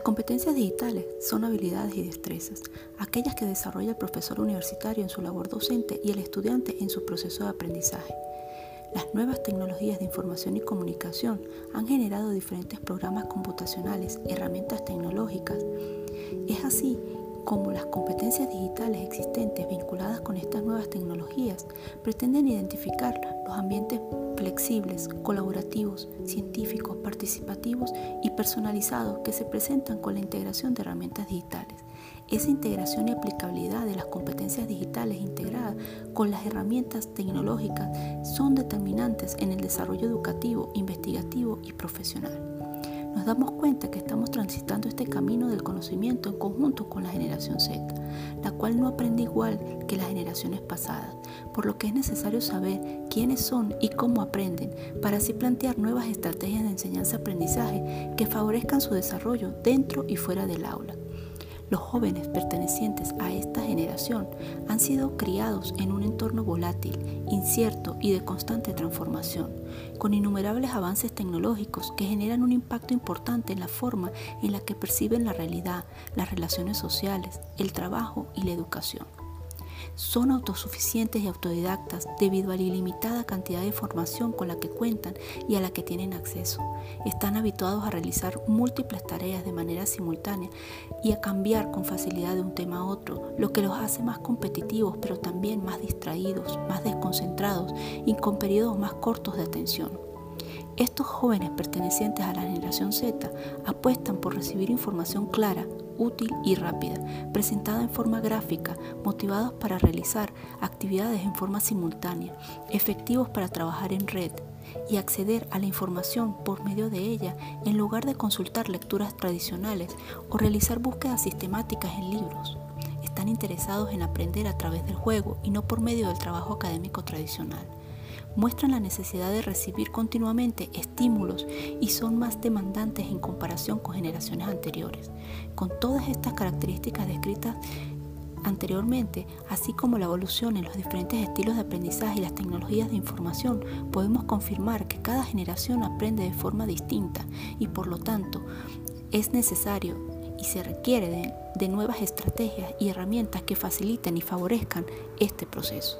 competencias digitales son habilidades y destrezas, aquellas que desarrolla el profesor universitario en su labor docente y el estudiante en su proceso de aprendizaje. Las nuevas tecnologías de información y comunicación han generado diferentes programas computacionales, herramientas tecnológicas. Es así como las competencias digitales existentes pretenden identificar los ambientes flexibles, colaborativos, científicos, participativos y personalizados que se presentan con la integración de herramientas digitales. Esa integración y aplicabilidad de las competencias digitales integradas con las herramientas tecnológicas son determinantes en el desarrollo educativo, investigativo y profesional nos damos cuenta que estamos transitando este camino del conocimiento en conjunto con la generación Z, la cual no aprende igual que las generaciones pasadas, por lo que es necesario saber quiénes son y cómo aprenden, para así plantear nuevas estrategias de enseñanza-aprendizaje que favorezcan su desarrollo dentro y fuera del aula. Los jóvenes pertenecientes a esta generación han sido criados en un entorno volátil, incierto y de constante transformación, con innumerables avances tecnológicos que generan un impacto importante en la forma en la que perciben la realidad, las relaciones sociales, el trabajo y la educación son autosuficientes y autodidactas debido a la ilimitada cantidad de información con la que cuentan y a la que tienen acceso. Están habituados a realizar múltiples tareas de manera simultánea y a cambiar con facilidad de un tema a otro, lo que los hace más competitivos, pero también más distraídos, más desconcentrados y con periodos más cortos de atención. Estos jóvenes pertenecientes a la generación Z apuestan por recibir información clara, útil y rápida, presentada en forma gráfica, motivados para realizar actividades en forma simultánea, efectivos para trabajar en red y acceder a la información por medio de ella en lugar de consultar lecturas tradicionales o realizar búsquedas sistemáticas en libros. Están interesados en aprender a través del juego y no por medio del trabajo académico tradicional muestran la necesidad de recibir continuamente estímulos y son más demandantes en comparación con generaciones anteriores. Con todas estas características descritas anteriormente, así como la evolución en los diferentes estilos de aprendizaje y las tecnologías de información, podemos confirmar que cada generación aprende de forma distinta y por lo tanto es necesario y se requiere de, de nuevas estrategias y herramientas que faciliten y favorezcan este proceso.